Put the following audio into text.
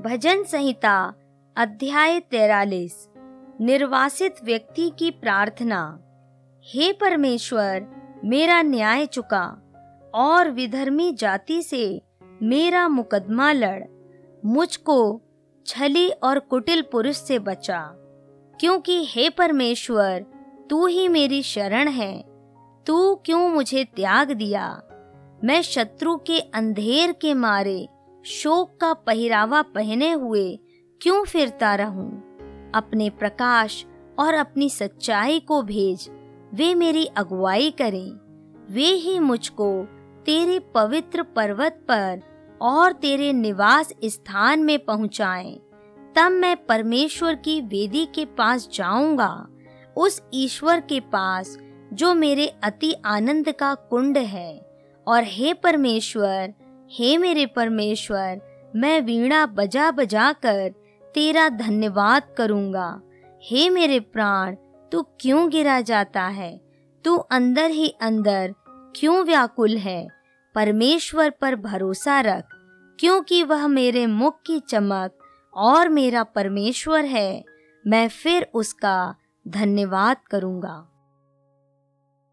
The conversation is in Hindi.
भजन संहिता, अध्याय तेरालीस, निर्वासित व्यक्ति की प्रार्थना। हे परमेश्वर, मेरा न्याय चुका, और विधर्मी जाति से मेरा मुकदमा लड़। मुझको छली और कुटिल पुरुष से बचा, क्योंकि हे परमेश्वर, तू ही मेरी शरण है। तू क्यों मुझे त्याग दिया? मैं शत्रु के अंधेर के मारे शोक का पहरावा पहने हुए क्यों फिरता रहूँ? अपने प्रकाश और अपनी सच्चाई को भेज वे मेरी अगुवाई करें। वे ही मुझको तेरे पवित्र पर्वत पर और तेरे निवास स्थान में पहुंचाएँ। तब मैं परमेश्वर की वेदी के पास जाऊँगा, उस ईश्वर के पास जो मेरे अति आनंद का कुंड है। और हे परमेश्वर हे मेरे परमेश्वर, मैं वीणा बजा बजा कर तेरा धन्यवाद करूँगा। हे मेरे प्राण, तू क्यों गिरा जाता है? तू अंदर ही अंदर क्यों व्याकुल है? परमेश्वर पर भरोसा रख, क्योंकि वह मेरे मुख की चमक और मेरा परमेश्वर है, मैं फिर उसका धन्यवाद करूँगा।